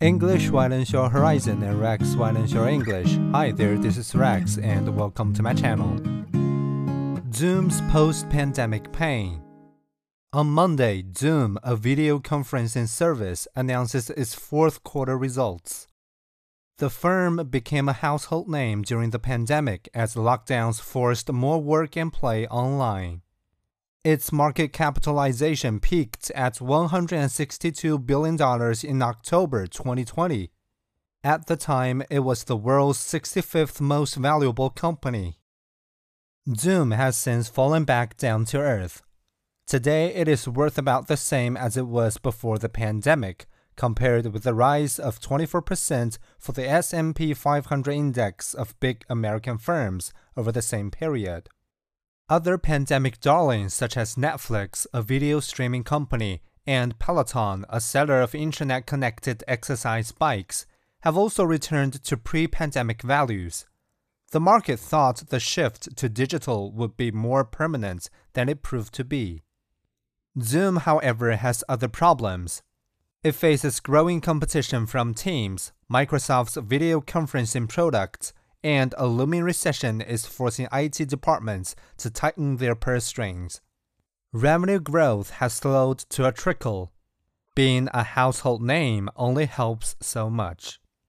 English widens horizon and Rex widens English. Hi there, this is Rex and welcome to my channel. Zoom's post-pandemic pain. On Monday, Zoom, a video conferencing service, announces its fourth quarter results. The firm became a household name during the pandemic as lockdowns forced more work and play online. Its market capitalization peaked at $162 billion in October 2020. At the time, it was the world's 65th most valuable company. Zoom has since fallen back down to earth. Today, it is worth about the same as it was before the pandemic, compared with the rise of 24% for the S&P 500 index of big American firms over the same period. Other pandemic darlings such as Netflix, a video streaming company, and Peloton, a seller of internet connected exercise bikes, have also returned to pre pandemic values. The market thought the shift to digital would be more permanent than it proved to be. Zoom, however, has other problems. It faces growing competition from Teams, Microsoft's video conferencing product, and a looming recession is forcing IT departments to tighten their purse strings. Revenue growth has slowed to a trickle. Being a household name only helps so much.